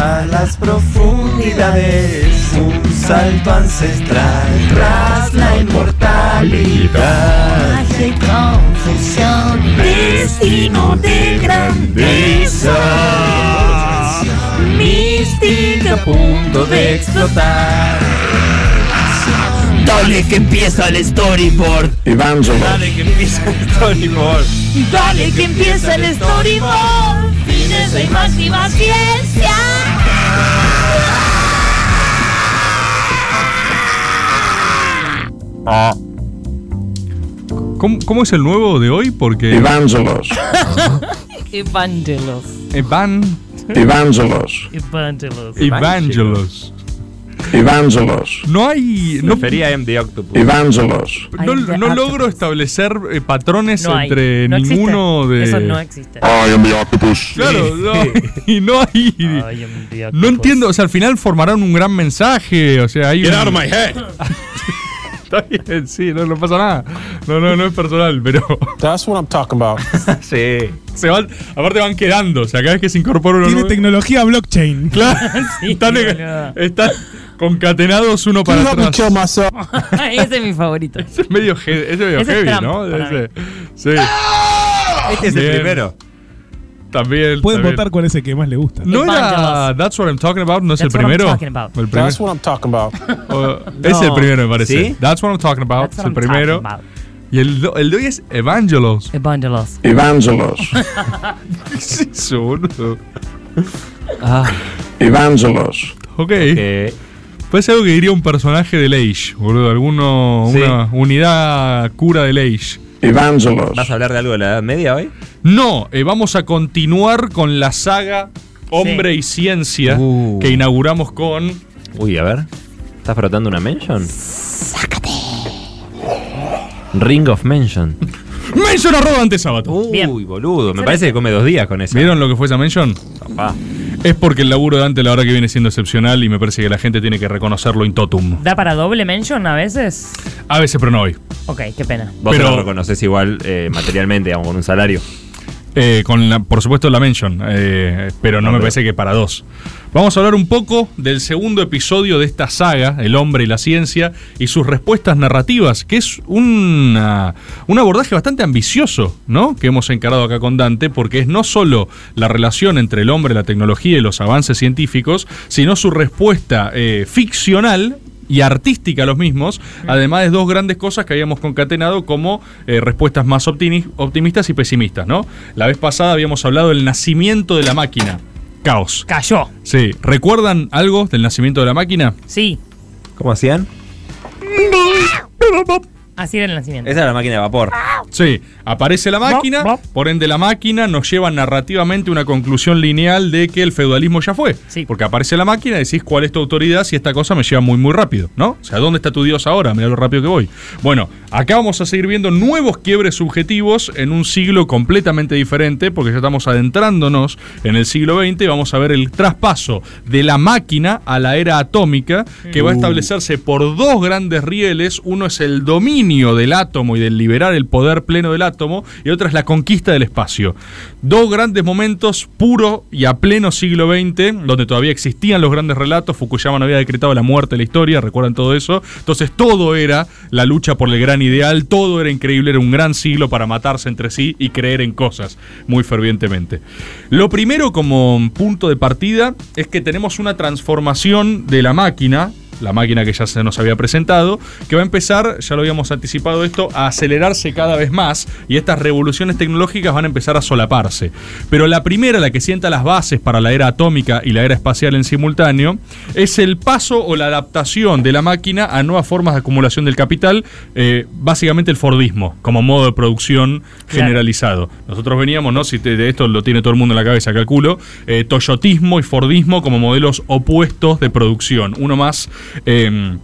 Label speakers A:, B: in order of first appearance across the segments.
A: a las profundidades, un salto ancestral tras la inmortalidad.
B: Magia y confusión, destino de grandeza.
A: Mística a punto de explotar.
B: Dale que empieza el storyboard.
A: Dale que empieza el storyboard.
B: Dale que empieza el storyboard. Fines de máxima ciencia.
C: ¿Cómo, cómo es el nuevo de hoy? Porque.
D: Evangelos.
E: Evangelos.
C: Evan.
D: Evangelos.
E: Evangelos.
C: Evangelos.
D: Evangelos.
C: No hay. No,
F: Prefería MD Octopus.
D: Evangelos.
C: no, no logro establecer eh, patrones
E: No hay.
C: entre
E: No existe.
C: ninguno de.
E: Eso no existe.
D: I am the octopus.
C: Claro, no, y no hay.
E: Ay, un día
C: No entiendo, o sea, al final formarán un gran mensaje, o sea, hay
D: Get
C: un-
D: out of my head.
C: Está bien, sí, no, no pasa nada. No, no, no es personal, pero
G: That's what I'm talking about.
F: Sí.
C: se van, aparte van quedando, o sea, cada vez que se incorpora uno
H: Tiene
C: nuevo-
H: tecnología blockchain.
C: Claro,
E: Sí,
C: están, están concatenados uno para atrás.
E: Ese es mi favorito.
C: Ese es medio, ese es medio
E: Ese es
C: heavy,
E: Trump,
C: ¿no? Ese- sí,
F: Este es
C: Bien.
F: el primero.
C: También.
H: Pueden
C: también.
H: votar cuál es el que más le gusta.
C: ¿No era. That's What I'm Talking About? ¿No es el primero? El primer-
G: That's what I'm talking about.
C: o- Es el primero, me parece.
F: ¿Sí?
C: That's What I'm Talking About.
E: That's
C: Es el
E: I'm
C: primero. Y el, do- el de hoy es Evangelos.
E: Evangelos.
D: Evangelos.
C: ¿Qué es eso, boludo?
F: Ah,
D: Evangelos.
C: Ok.
F: que
C: Parece algo que diría un personaje de Leish, boludo. Alguno,
F: Sí.
C: una unidad cura de Leish.
D: Evangelos.
F: ¿Vas a hablar de algo de la Edad Media hoy?
C: No, eh, vamos a continuar con la saga Hombre y Ciencia
F: Uh.
C: que inauguramos con.
F: Uy, a ver. ¿Estás frotando una mention? Ring of Mention.
C: Mention arroba ante sábado.
F: Uy,
E: Bien.
F: boludo. Me parece que come dos días con eso.
C: ¿Vieron lo que fue esa mention?
F: Papá.
C: Es porque el laburo de Dante la verdad que viene siendo excepcional y me parece que la gente tiene que reconocerlo in totum.
E: ¿Da para doble mention a veces?
C: A veces, pero no hoy.
E: Ok, qué pena.
F: Vos
C: Pero-
F: lo reconoces igual eh, materialmente, digamos, con un salario.
C: Eh, con la, por supuesto la mention, eh, pero no
F: No,
C: me
F: pero-
C: parece que para dos. Vamos a hablar un poco del segundo episodio de esta saga, El hombre y la ciencia, y sus respuestas narrativas, que es una- un abordaje bastante ambicioso, ¿no? Que hemos encarado acá con Dante, porque es no solo la relación entre el hombre, la tecnología y los avances científicos, sino su respuesta eh, ficcional y artística los mismos, además de dos grandes cosas que habíamos concatenado como eh, respuestas más optimi- optimistas y pesimistas, ¿no? La vez pasada habíamos hablado del nacimiento de la máquina. Caos.
E: Cayó.
C: Sí. ¿Recuerdan algo del nacimiento de la máquina?
E: Sí.
F: ¿Cómo hacían?
E: Así era el nacimiento.
F: Esa era la máquina de vapor.
C: Sí, aparece la máquina, por ende la máquina nos lleva narrativamente una conclusión lineal de que el feudalismo ya fue.
E: Sí.
C: Porque aparece la máquina y decís cuál es tu autoridad si esta cosa me lleva muy muy rápido, ¿no? O sea, ¿dónde está tu dios ahora? Mira lo rápido que voy. Bueno, acá vamos a seguir viendo nuevos quiebres subjetivos en un siglo completamente diferente, porque ya estamos adentrándonos en el siglo XX y vamos a ver el traspaso de la máquina a la era atómica, que va a establecerse por dos grandes rieles. Uno es el dominio del átomo y del liberar el poder pleno del átomo, y otra es la conquista del espacio. Dos grandes momentos puro y a pleno siglo XX, donde todavía existían los grandes relatos. Fukuyama no había decretado la muerte de la historia, recuerdan todo eso. Entonces todo era la lucha por el gran ideal, todo era increíble, era un gran siglo para matarse entre sí y creer en cosas muy fervientemente. Lo primero como punto de partida es que tenemos una transformación de la máquina la máquina que ya se nos había presentado, que va a empezar, ya lo habíamos anticipado esto, a acelerarse cada vez más y estas revoluciones tecnológicas van a empezar a solaparse. Pero la primera, la que sienta las bases para la era atómica y la era espacial en simultáneo, es el paso o la adaptación de la máquina a nuevas formas de acumulación del capital, eh, básicamente el Fordismo, como modo de producción
E: Claro.
C: generalizado. Nosotros veníamos, ¿no? Si te- de esto lo tiene todo el mundo en la cabeza, calculo, eh, Toyotismo y Fordismo como modelos opuestos de producción. Uno más... eh,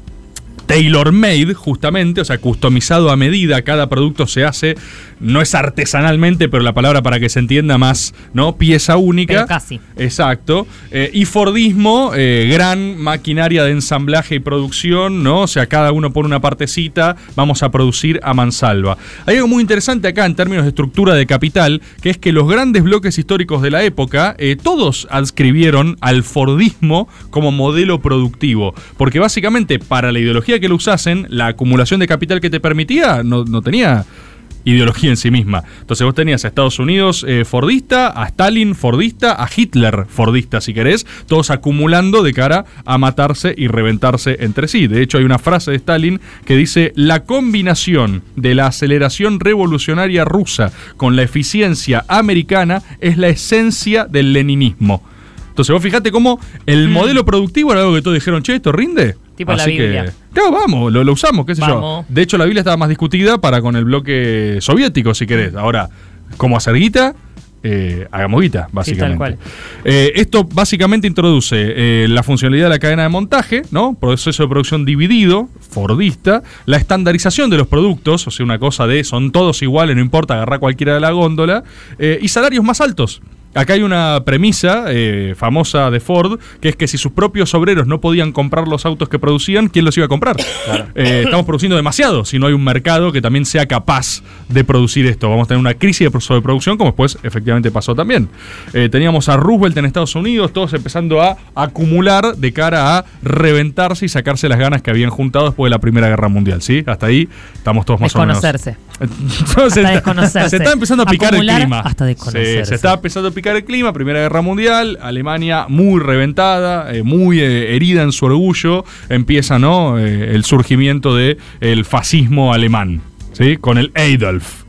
C: tailor made, justamente, o sea, customizado a medida, cada producto se hace, no es artesanalmente, pero la palabra para que se entienda más, ¿no? Pieza única.
E: Pero casi.
C: Exacto. Eh, y Fordismo, eh, gran maquinaria de ensamblaje y producción, ¿no? O sea, cada uno pone una partecita, vamos a producir a mansalva. Hay algo muy interesante acá en términos de estructura de capital, que es que los grandes bloques históricos de la época, eh, todos adscribieron al Fordismo como modelo productivo. Porque básicamente, para la ideología que lo usasen, la acumulación de capital que te permitía no, no tenía ideología en sí misma. Entonces vos tenías a Estados Unidos eh, fordista, a Stalin fordista, a Hitler fordista, si querés, todos acumulando de cara a matarse y reventarse entre sí. De hecho, hay una frase de Stalin que dice, la combinación de la aceleración revolucionaria rusa con la eficiencia americana es la esencia del leninismo. Entonces vos fijate cómo el modelo productivo era algo que todos dijeron, che, ¿esto rinde?
E: Tipo la
C: Así que-
E: Biblia.
C: Claro, vamos, lo, lo usamos, qué sé
E: Vamos.
C: yo. De hecho, la Biblia estaba más discutida para con el bloque soviético, si querés. Ahora, ¿cómo hacer guita? Eh, hagamos guita, básicamente. Eh, esto básicamente introduce eh, la funcionalidad de la cadena de montaje, ¿no? Proceso de producción dividido, Fordista, la estandarización de los productos, o sea, una cosa de son todos iguales, no importa, agarrar cualquiera de la góndola, eh, y salarios más altos. Acá hay una premisa eh, famosa de Ford, que es que si sus propios obreros no podían comprar los autos que producían, ¿quién los iba a comprar? Eh, estamos produciendo demasiado si no hay un mercado que también sea capaz de producir esto. Vamos a tener una crisis de pro- sobreproducción, como después efectivamente pasó también. Eh, teníamos a Roosevelt en Estados Unidos, todos empezando a acumular de cara a reventarse y sacarse las ganas que habían juntado después de la Primera Guerra Mundial, ¿sí? Hasta ahí estamos todos más o menos.
E: Desconocerse.
C: Entonces,
E: Hasta desconocerse.
C: Se está empezando a picar
E: Acumular
C: el clima.
E: hasta desconocerse.
C: Sí, se está empezando a picar el clima. Primera Guerra Mundial, Alemania muy reventada, eh, muy eh, herida en su orgullo. Empieza ¿no? Eh, el surgimiento del el fascismo alemán, ¿sí? con el Adolf.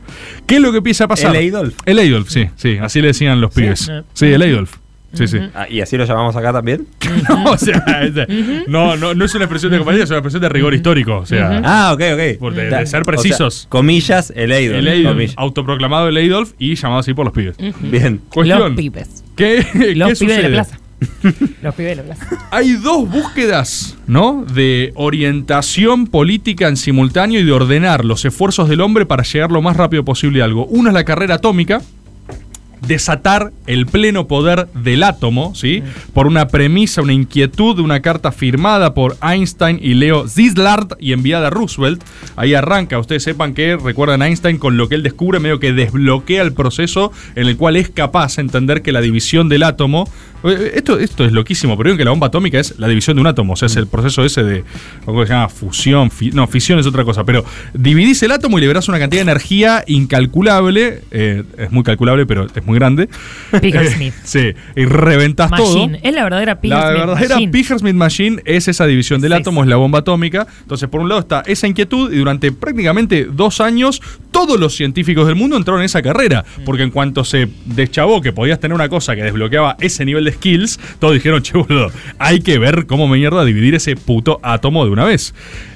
C: ¿Qué es lo que empieza a pasar?
F: ¿El Adolf?
C: El Adolf, sí, sí, así le decían los pibes. Sí, el Adolf. Sí, sí.
F: Ah, ¿Y así lo llamamos acá también?
C: No, o sea, es- no, no, no es una expresión de compañía, es una expresión de rigor histórico. O sea,
F: Ah, ok, ok.
C: Por de- ser
F: o sea,
C: precisos.
F: comillas, el Adolf.
C: el Adolf,
F: comillas.
C: autoproclamado el Adolf y llamado así por los pibes.
F: Bien.
C: Cuestión.
E: Los pibes.
C: ¿Qué, qué
E: Los pibes de
C: sucede?
E: la plaza. Los pibes de la plaza.
C: Hay dos búsquedas, ¿no? De orientación política en simultáneo y de ordenar los esfuerzos del hombre para llegar lo más rápido posible a algo. Una es la carrera atómica, desatar el pleno poder del átomo, ¿sí? Por una premisa, una inquietud de una carta firmada por Einstein y Leo Szilard y enviada a Roosevelt. Ahí arranca, ustedes sepan que recuerdan a Einstein con lo que él descubre, medio que desbloquea el proceso en el cual es capaz de entender que la división del átomo. eh, Esto, esto es loquísimo, pero que la bomba atómica es la división de un átomo, o sea, es el proceso ese de. ¿Cómo se llama? Fusión, fi- no, fisión es otra cosa, pero dividís el átomo y liberás una cantidad de energía incalculable. eh, es muy calculable, pero es muy grande.
E: Picker
C: Eh,
E: Smith.
C: Sí, y reventás todo.
E: Es la verdadera Picker
C: La verdadera
E: Machine.
C: Picker-Smith Machine es esa división del átomo, es la bomba atómica. Entonces, por un lado está esa inquietud y durante prácticamente dos años todos los científicos del mundo entraron en esa carrera.
E: Mm.
C: Porque en cuanto se deschavó que podías tener una cosa que desbloqueaba ese nivel de skills, todos dijeron, che, boludo, hay que ver cómo mierda dividir ese puto átomo de una vez.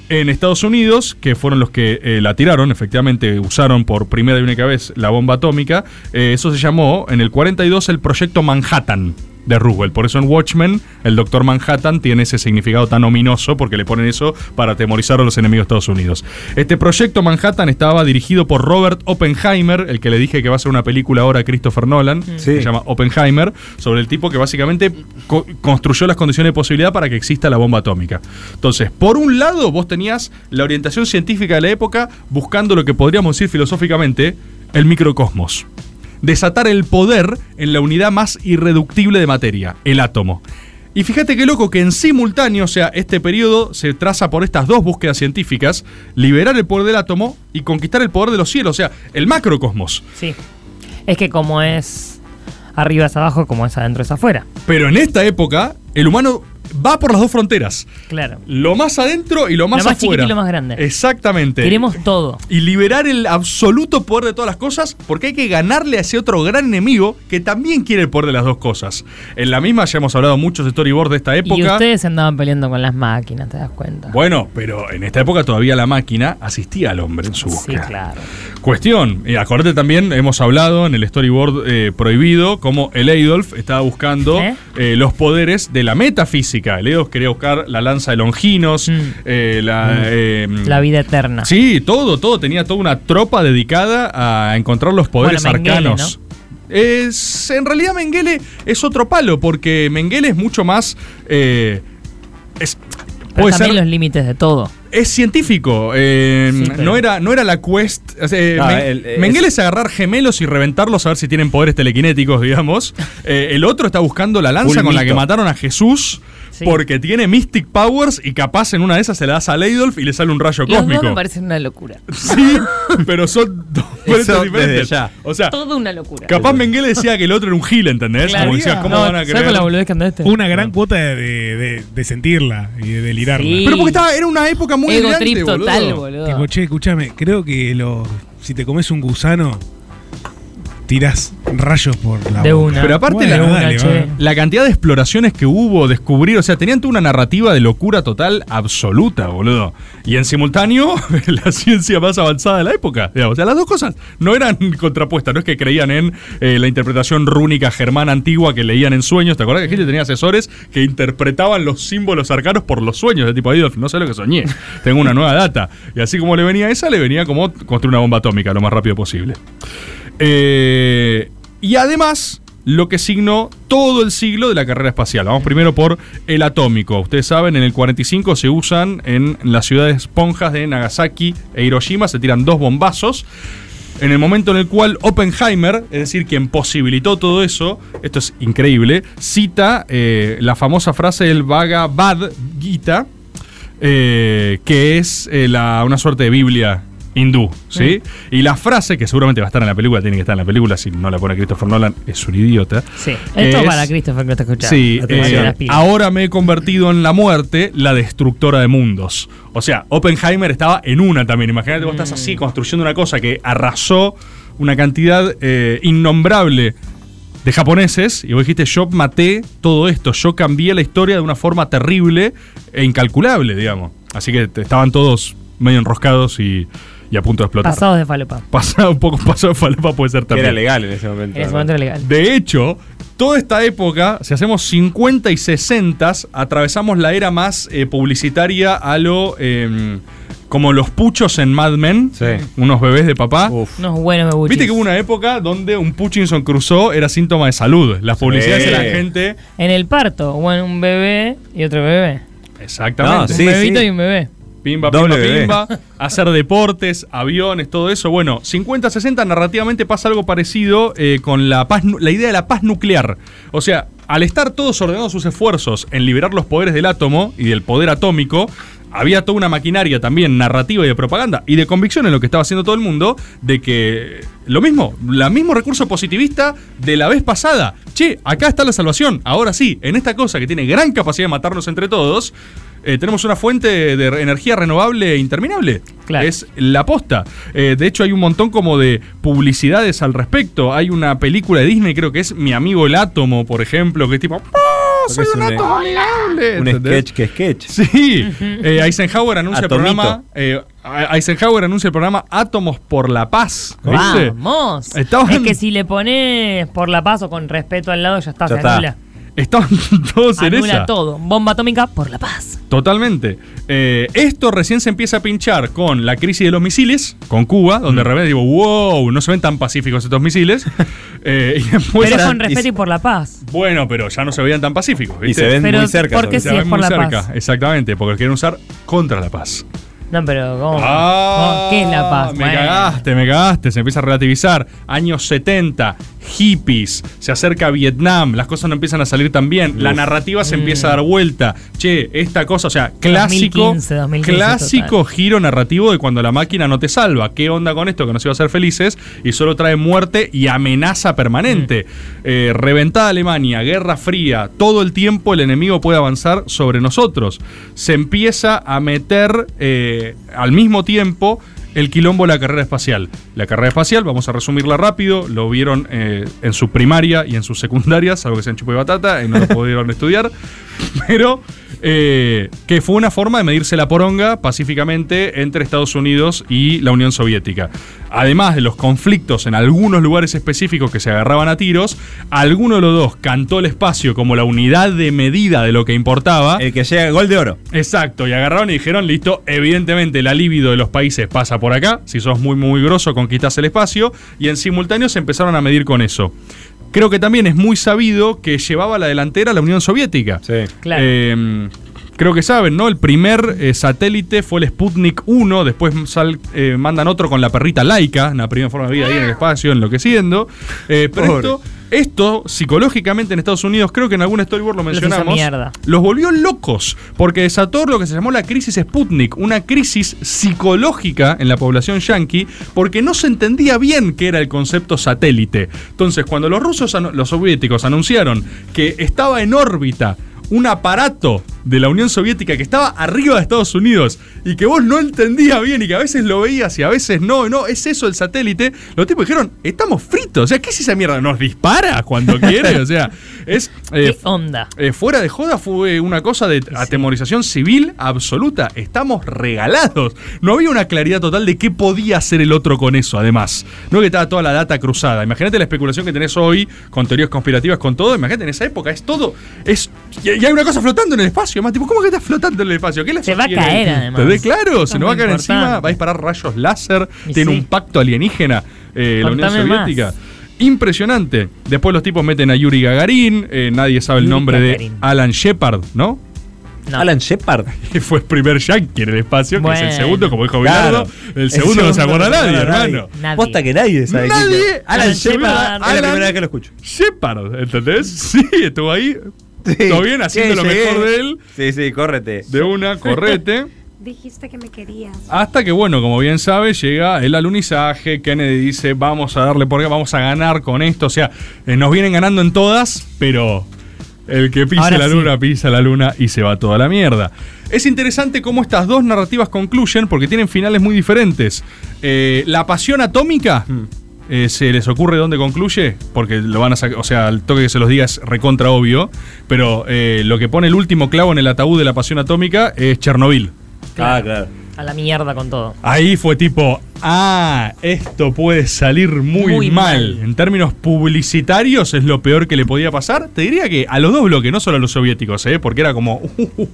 C: En Estados Unidos, que fueron los que eh, la tiraron, efectivamente usaron por primera y única vez la bomba atómica, eh, eso se llamó en el 42 el Proyecto Manhattan de Roosevelt. Por eso en Watchmen el Doctor Manhattan tiene ese significado tan ominoso porque le ponen eso para atemorizar a los enemigos de Estados Unidos. Este proyecto Manhattan estaba dirigido por Robert Oppenheimer, el que le dije que va a ser una película ahora a Christopher Nolan,
F: Sí.
C: se llama Oppenheimer, sobre el tipo que básicamente co- construyó las condiciones de posibilidad para que exista la bomba atómica. Entonces, por un lado, vos tenías la orientación científica de la época buscando lo que podríamos decir filosóficamente el microcosmos desatar el poder en la unidad más irreductible de materia, el átomo. Y fíjate qué loco que en simultáneo, o sea, este periodo se traza por estas dos búsquedas científicas, liberar el poder del átomo y conquistar el poder de los cielos, o sea, el macrocosmos.
E: Sí. Es que como es arriba es abajo, como es adentro es afuera.
C: Pero en esta época, el humano va por las dos fronteras.
E: Claro.
C: Lo más adentro y lo más
E: Lo más
C: afuera.
E: chiquito y lo más grande.
C: Exactamente.
E: Queremos todo.
C: y liberar el absoluto poder de todas las cosas porque hay que ganarle a ese otro gran enemigo que también quiere el poder de las dos cosas. En la misma ya hemos hablado muchos storyboards de esta época.
E: Y ustedes andaban peleando con las máquinas, ¿te das cuenta?
C: Bueno, pero en esta época todavía la máquina asistía al hombre en su
E: sí,
C: búsqueda.
E: claro.
C: Cuestión, y acordate también, hemos hablado en el storyboard eh, prohibido, como el Adolf estaba buscando
E: ¿Eh?
C: eh, los poderes de la metafísica. El Adolf quería buscar la lanza de Longinos,
E: Mm.
C: eh, la... eh,
E: La vida eterna.
C: Sí, todo, todo. Tenía toda una tropa dedicada a encontrar los poderes
E: Bueno, Mengele,
C: arcanos. Es, en realidad Mengele es otro palo, porque Mengele es mucho más... eh, es,
E: Pero
C: puede
E: también
C: ser-
E: los límites de todo.
C: es científico. eh,
E: Sí, pero-
C: no, era, no era la quest. o sea, eh,
F: No,
C: Men-
F: el- es-
C: Mengele es agarrar gemelos y reventarlos a ver si tienen poderes telequinéticos, digamos. Eh, el otro está buscando la lanza con la que mataron a Jesús.
E: Sí.
C: Porque tiene Mystic Powers y capaz en una de esas se la das a Adolf y le sale un rayo
E: Los dos
C: cósmico.
E: me parecen una locura.
C: Sí, pero son dos diferentes.
F: desde ya.
C: O sea,
E: Todo una locura.
C: capaz Mengele decía que el otro era un gil, ¿entendés?
E: Claro.
C: Como decías, ¿cómo
E: No,
C: van a
E: ¿sabes
C: creer?
E: con la boludez que este?
H: Una gran cuota de, de- de sentirla y de delirarla.
E: Sí.
C: Pero porque estaba, era una época muy
E: Ego trip
C: boludo.
E: total, boludo.
H: Tipo, che, escúchame, creo que lo, si te comes un gusano, tiras rayos por la
E: De
H: boca.
E: una.
C: Pero aparte
H: Bueno,
C: la,
E: una,
H: dale,
E: che.
H: va.
C: La cantidad de exploraciones que hubo, descubrir, o sea, tenían toda una narrativa de locura total absoluta, boludo. Y en simultáneo, la ciencia más avanzada de la época. digamos. O sea, las dos cosas no eran contrapuestas, no es que creían en eh, la interpretación rúnica germana antigua que leían en sueños. ¿Te acordás que gente tenía asesores que interpretaban los símbolos arcanos por los sueños? De tipo, Adolf, no sé lo que soñé, tengo una nueva data. Y así como le venía esa, le venía como construir una bomba atómica lo más rápido posible. Eh, y además, lo que signó todo el siglo de la carrera espacial. Vamos primero por el atómico. Ustedes saben, en el 45 se usan en las ciudades esponjas de Nagasaki e Hiroshima, se tiran dos bombazos. En el momento en el cual Oppenheimer, es decir, quien posibilitó todo eso, esto es increíble, cita eh, la famosa frase del Bhagavad Gita, eh, que es la- una suerte de Biblia hindú, ¿sí? Y la frase, que seguramente va a estar en la película, tiene que estar en la película, si no la pone Christopher Nolan, es un idiota.
E: Sí. Esto
C: es-
E: para Christopher que lo está escuchando.
C: Sí, eh, ahora me he convertido en la muerte, la destructora de mundos. O sea, Oppenheimer estaba en una también. Imagínate, vos estás
E: Mm.
C: así construyendo una cosa que arrasó una cantidad eh, innombrable de japoneses y vos dijiste, yo maté todo esto, yo cambié la historia de una forma terrible e incalculable, digamos. Así que estaban todos medio enroscados y, y a punto de explotar.
E: Pasados de falopa.
C: Pasado un poco pasado de falopa puede ser
F: Que
C: también.
F: era legal en ese momento.
E: En ese momento era legal.
C: De hecho, toda esta época, si hacemos 50 y 60, atravesamos la era más eh, publicitaria a lo. eh, como los puchos en Mad Men,
F: Sí.
C: unos bebés de papá.
F: Uf.
E: Unos buenos me
C: Viste que hubo una época donde un Puchinson cruzó era síntoma de salud. Las publicidades
F: Sí.
C: eran gente.
E: En el parto, bueno, un bebé y otro bebé.
C: Exactamente.
F: No, Sí,
E: un bebito
F: sí.
E: y un bebé.
C: Pimba, pimba, pimba. Hacer deportes, aviones, todo eso. Bueno, 50-60 narrativamente pasa algo parecido eh, con la, paz, la idea de la paz nuclear. O sea, al estar todos ordenando sus esfuerzos en liberar los poderes del átomo y del poder atómico, había toda una maquinaria también narrativa y de propaganda y de convicción en lo que estaba haciendo todo el mundo de que lo mismo, el mismo recurso positivista de la vez pasada. Che, acá está la salvación. Ahora sí, en esta cosa que tiene gran capacidad de matarnos entre todos, eh, tenemos una fuente de energía renovable interminable.
E: Claro.
C: Es la posta. Eh, de hecho, hay un montón como de publicidades al respecto. Hay una película de Disney, creo que es Mi amigo el átomo, por ejemplo, que es tipo. ¡Oh, soy un,
F: un-
C: átomo amigable!
F: Un sketch que sketch.
C: Sí, Eh, Eisenhower anuncia el
F: Atomito.
C: programa. eh, Eisenhower anuncia el programa Átomos por la Paz. ¿Viste?
E: Vamos.
C: Estaban-
E: Es que si le pones por la paz o con respeto al lado, ya está,
F: Ya
E: anula.
C: Estaban todos en
E: Anula
C: esa.
E: todo. Bomba atómica por la paz.
C: Totalmente. Eh, esto recién se empieza a pinchar con la crisis de los misiles, con Cuba, donde
F: Mm.
C: de repente digo, wow, no se ven tan pacíficos estos misiles. Eh, y después
E: Pero es con respeto
F: y-
E: y por la paz.
C: Bueno, pero ya no se veían tan pacíficos.
F: Y
C: ¿viste?
F: se ven
E: Pero,
F: muy cerca.
E: ¿por qué
F: sobre
C: Se
E: sí
C: ven
E: es por
C: muy
E: la
C: cerca,
E: paz?
C: exactamente, porque quieren usar contra la paz.
E: No, pero ¿cómo?
C: Ah,
E: ¿Cómo? ¿Qué es la paz?
C: Me
E: Bueno.
C: cagaste, me cagaste. Se empieza a relativizar. Años 70, hippies, se acerca Vietnam, las cosas no empiezan a salir tan bien. La narrativa se empieza a dar vuelta. Che, esta cosa, o sea, clásico,
E: 2015, 2015
C: clásico giro narrativo de cuando la máquina no te salva. ¿Qué onda con esto? Que nos iba a hacer felices y solo trae muerte y amenaza permanente. Eh, reventada Alemania, guerra fría, todo el tiempo el enemigo puede avanzar sobre nosotros. Se empieza a meter eh, al mismo tiempo el quilombo de la carrera espacial. La carrera espacial, vamos a resumirla rápido, lo vieron eh, en su primaria y en su secundaria, salvo que sean chupo de batata y no lo pudieron estudiar, pero eh, que fue una forma de medirse la poronga pacíficamente entre Estados Unidos y la Unión Soviética. Además de los conflictos en algunos lugares específicos que se agarraban a tiros, alguno de los dos cantó el espacio como la unidad de medida de lo que importaba.
F: El que llega gol de oro.
C: Exacto, y agarraron y dijeron, listo, evidentemente la libido de los países pasa por acá, si sos muy muy grosso conquistás el espacio, y en simultáneo se empezaron a medir con eso. Creo que también es muy sabido que llevaba la delantera la Unión Soviética.
F: Sí.
E: Claro.
C: Eh, creo que saben, ¿no? El primer eh, satélite fue el Sputnik 1, después sal- eh, mandan otro con la perrita Laika, una primera forma de vida ahí en el espacio, enloqueciendo. Eh, pero esto, esto, psicológicamente en Estados Unidos, creo que en algún storyboard lo
E: Los
C: mencionamos,
E: mierda.
C: los volvió locos, porque desató lo que se llamó la crisis Sputnik, una crisis psicológica en la población yanqui, porque no se entendía bien qué era el concepto satélite. Entonces, cuando los rusos, los soviéticos anunciaron que estaba en órbita un aparato de la Unión Soviética que estaba arriba de Estados Unidos y que vos no entendías bien y que a veces lo veías y a veces no, no, es eso el satélite, los tipos dijeron, estamos fritos, o sea, ¿qué es esa mierda? ¿Nos dispara cuando quiere? O sea, es... eh,
E: ¿Qué onda?
C: eh, fuera de joda fue una cosa de atemorización civil absoluta. Estamos regalados. No había una claridad total de qué podía hacer el otro con eso, además. No que estaba toda la data cruzada. Imagínate la especulación que tenés hoy con teorías conspirativas, con todo. Imagínate en esa época, es todo. Es, y y hay una cosa flotando en el espacio. Más tipo, ¿cómo que está flotando en el espacio? ¿Qué la
E: Se va a caer, además.
C: ¿Entendés? Claro, se nos va a caer encima, va a disparar rayos láser,
E: Y
C: tiene
E: sí.
C: un pacto alienígena, eh, la Unión
E: Contame más.
C: Soviética. Impresionante. Después los tipos meten a Yuri Gagarin, eh, nadie sabe el
E: Yuri
C: nombre
E: Gagarin.
C: de Alan Shepard, ¿no?
E: No.
F: Alan Shepard.
C: que fue el primer yankee en el espacio, que es el segundo, como dijo
F: Claro.
C: Bilardo. El segundo no se acuerda nadie, hermano.
E: Nadie.
F: Posta que nadie sabe.
C: Nadie.
F: Alan
E: Alan
F: Shepard.
E: Shepard.
F: Es la primera vez que lo escucho.
C: Shepard, ¿entendés? Sí, estuvo ahí. Todo bien, haciendo
F: Sí,
C: lo mejor de él.
F: Sí, sí, córrete.
C: De una, correte.
B: Dijiste que me querías.
C: Hasta que, bueno, como bien sabe, llega el alunizaje. Kennedy dice: Vamos a darle por acá, vamos a ganar con esto. O sea, eh, nos vienen ganando en todas, pero el que pisa
E: Ahora
C: la
E: sí.
C: luna, pisa la luna y se va toda la mierda. Es interesante cómo estas dos narrativas concluyen porque tienen finales muy diferentes. Eh, la pasión atómica. Eh, ¿Se les ocurre dónde concluye? Porque lo van a sacar, o sea, el toque que se los diga es recontra obvio, pero eh, lo que pone el último clavo en el ataúd de la pasión atómica es Chernobyl.
F: Ah, claro.
E: A la mierda con todo.
C: Ahí fue tipo, ah, esto puede salir muy,
E: Muy
C: mal.
E: mal.
C: En términos publicitarios es lo peor que le podía pasar. Te diría que a los dos bloques, no solo a los soviéticos, ¿eh? porque era como,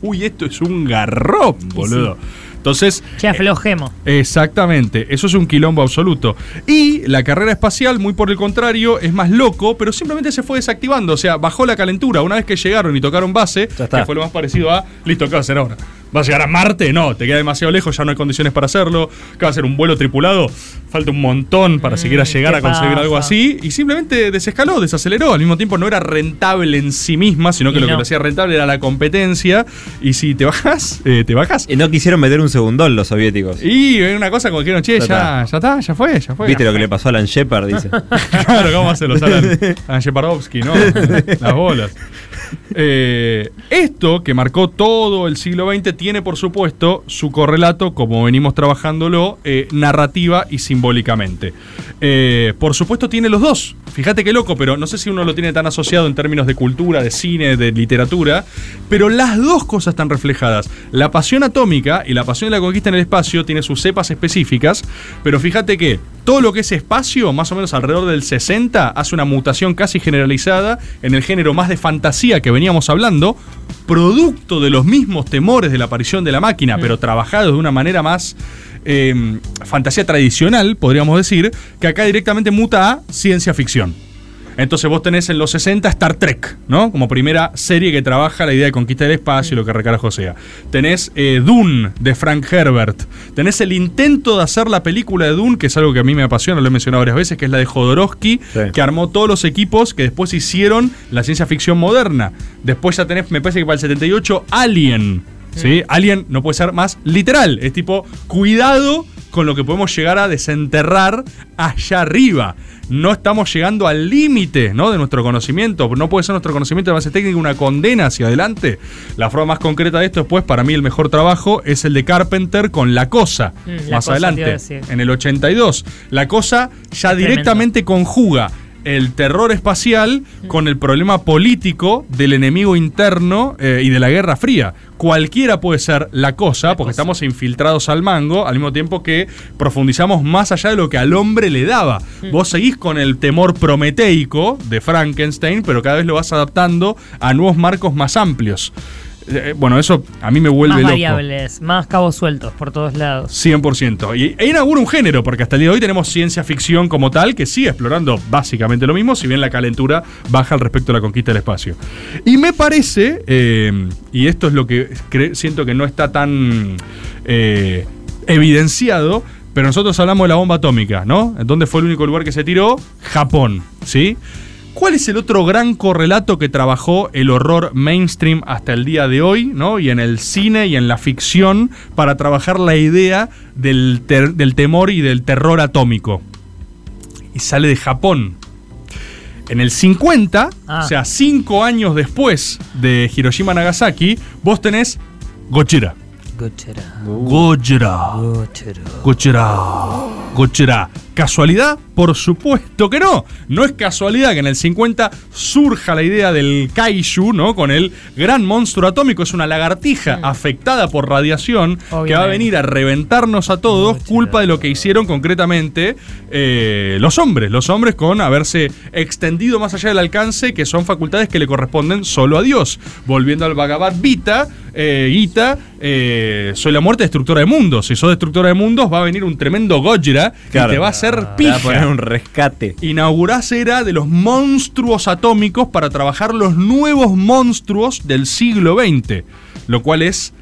C: uy, esto es un garrón, boludo. Entonces,
E: Che, aflojemos.
C: Exactamente, eso es un quilombo absoluto. Y la carrera espacial, muy por el contrario, es más loco, pero simplemente se fue desactivando. O sea, bajó la calentura. Una vez que llegaron y tocaron base,
F: Ya está.
C: que fue lo más parecido a, listo, ¿qué va a hacer ahora? ¿Va a llegar a Marte? No, te queda demasiado lejos, ya no hay condiciones para hacerlo. ¿Qué va a ser un vuelo tripulado? Falta un montón para
E: Mm,
C: siquiera llegar
E: ¿qué
C: a conseguir algo así. Y simplemente desescaló, desaceleró. Al mismo tiempo no era rentable en sí misma, sino que
E: Y
C: lo que lo hacía rentable era la competencia. Y si te bajas, eh, te bajas.
F: Y no quisieron meter un segundón los soviéticos.
C: Y una cosa como que dijeron, che,
F: Ya
C: ya, ya está, ya fue, ya fue.
F: ¿Viste lo que le pasó a Alan Shepard? Dice.
C: Claro, ¿cómo hacen los Alan, Alan Shepardowski, no? Las bolas. Eh, esto que marcó todo el siglo XX tiene, por supuesto, su correlato, como venimos trabajándolo, eh, narrativa y simbólicamente. Eh, por supuesto, tiene los dos. Fíjate qué loco, pero no sé si uno lo tiene tan asociado en términos de cultura, de cine, de literatura, pero las dos cosas están reflejadas. La pasión atómica y la pasión de la conquista en el espacio tiene sus cepas específicas, pero fíjate que todo lo que es espacio, más o menos alrededor del 60, hace una mutación casi generalizada en el género más de fantasía que veníamos hablando, producto de los mismos temores de la aparición de la máquina, pero trabajados de una manera más eh, fantasía tradicional, podríamos decir, que acá directamente muta a ciencia ficción. Entonces vos tenés en los 60 Star Trek, ¿no? Como primera serie que trabaja la idea de conquista del espacio y lo que recarajo sea. Tenés eh, Dune de Frank Herbert. Tenés el intento de hacer la película de Dune, que es algo que a mí me apasiona, lo he mencionado varias veces, que es la de Jodorowsky,
F: Sí.
C: que armó todos los equipos que después hicieron la ciencia ficción moderna. Después ya tenés, me parece que para el 78, Alien. ¿Sí? Alien no puede ser más literal. Es tipo, cuidado con lo que podemos llegar a desenterrar allá arriba. No estamos llegando al límite ¿no? de nuestro conocimiento. No puede ser nuestro conocimiento de base técnica una condena hacia adelante. La forma más concreta de esto, después, para mí el mejor trabajo es el de Carpenter con La Cosa.
E: Mm, La
C: más
E: Cosa
C: adelante, en el 82. La Cosa ya directamente conjuga el terror espacial con el problema político del enemigo interno eh, y de la Guerra Fría. Cualquiera puede ser la cosa, porque estamos infiltrados al mango, al mismo tiempo que profundizamos más allá de lo que al hombre le daba. Vos seguís con el temor prometeico de Frankenstein, pero cada vez lo vas adaptando a nuevos marcos más amplios. Eh, bueno, eso a mí me vuelve
E: Más
C: loco.
E: variables, más cabos sueltos por todos lados.
C: 100%. Y e inaugura un género, porque hasta el día de hoy tenemos ciencia ficción como tal, que sigue explorando básicamente lo mismo, si bien la calentura baja al respecto de la conquista del espacio. Y me parece, eh, y esto es lo que siento que no está tan eh, evidenciado, pero nosotros hablamos de la bomba atómica, ¿no? ¿Dónde fue el único lugar que se tiró? Japón, ¿sí? ¿Cuál es el otro gran correlato que trabajó el horror mainstream hasta el día de hoy, ¿no? Y en el cine y en la ficción para trabajar la idea del, ter- del temor y del terror atómico. Y sale de Japón. En el 50,
E: Ah.
C: o sea, cinco años después de Hiroshima Nagasaki, vos tenés Gojira. Gojira. Gojira. Gojira. ¿Casualidad? Por supuesto que no. No es casualidad que en el 50 surja la idea del kaiju, ¿no? Con el gran monstruo atómico. Es una lagartija afectada por radiación que va a venir a reventarnos a todos, culpa de lo que hicieron concretamente eh, los hombres. Los hombres con haberse extendido más allá del alcance, que son facultades que le corresponden solo a Dios. Volviendo al Bhagavad Gita, eh, Gita, eh, soy la muerte destructora de mundos. Si sos destructora de mundos, va a venir un tremendo Gojira
F: Claro.
C: y te va a hacer pija.
F: Un rescate.
C: Inaugurás era de los monstruos atómicos para trabajar los nuevos monstruos del siglo XX, lo cual es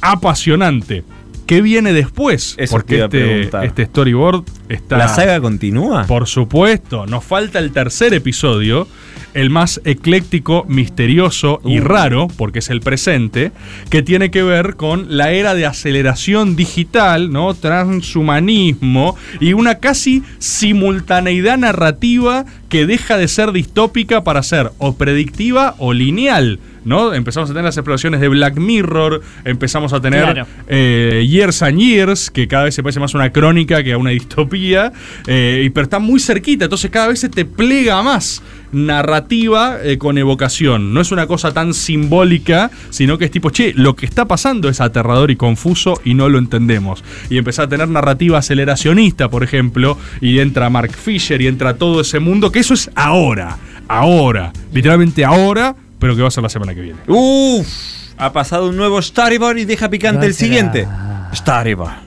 C: apasionante. ¿Qué viene después?
F: Eso
C: Porque este, este storyboard está...
F: ¿La saga continúa?
C: Por supuesto, nos falta el tercer episodio, el más ecléctico, misterioso y
F: Uh.
C: raro, porque es el presente, que tiene que ver con la era de aceleración digital, ¿no? Transhumanismo y una casi simultaneidad narrativa que deja de ser distópica para ser o predictiva o lineal. ¿no? Empezamos a tener las exploraciones de Black Mirror, empezamos a tener
E: Claro.
C: eh, Years and Years, que cada vez se parece más a una crónica que a una distopía, eh, y- pero está muy cerquita, entonces cada vez se te plega más narrativa eh, con evocación. No es una cosa tan simbólica, sino que es tipo, che, lo que está pasando es aterrador y confuso y no lo entendemos. Y empezar a tener narrativa aceleracionista, por ejemplo, y entra Mark Fisher y entra todo ese mundo, que eso es ahora, ahora, literalmente ahora, pero que va a ser la semana que viene.
F: Uf, ha pasado un nuevo storyboard y deja picante el siguiente. Storyboard.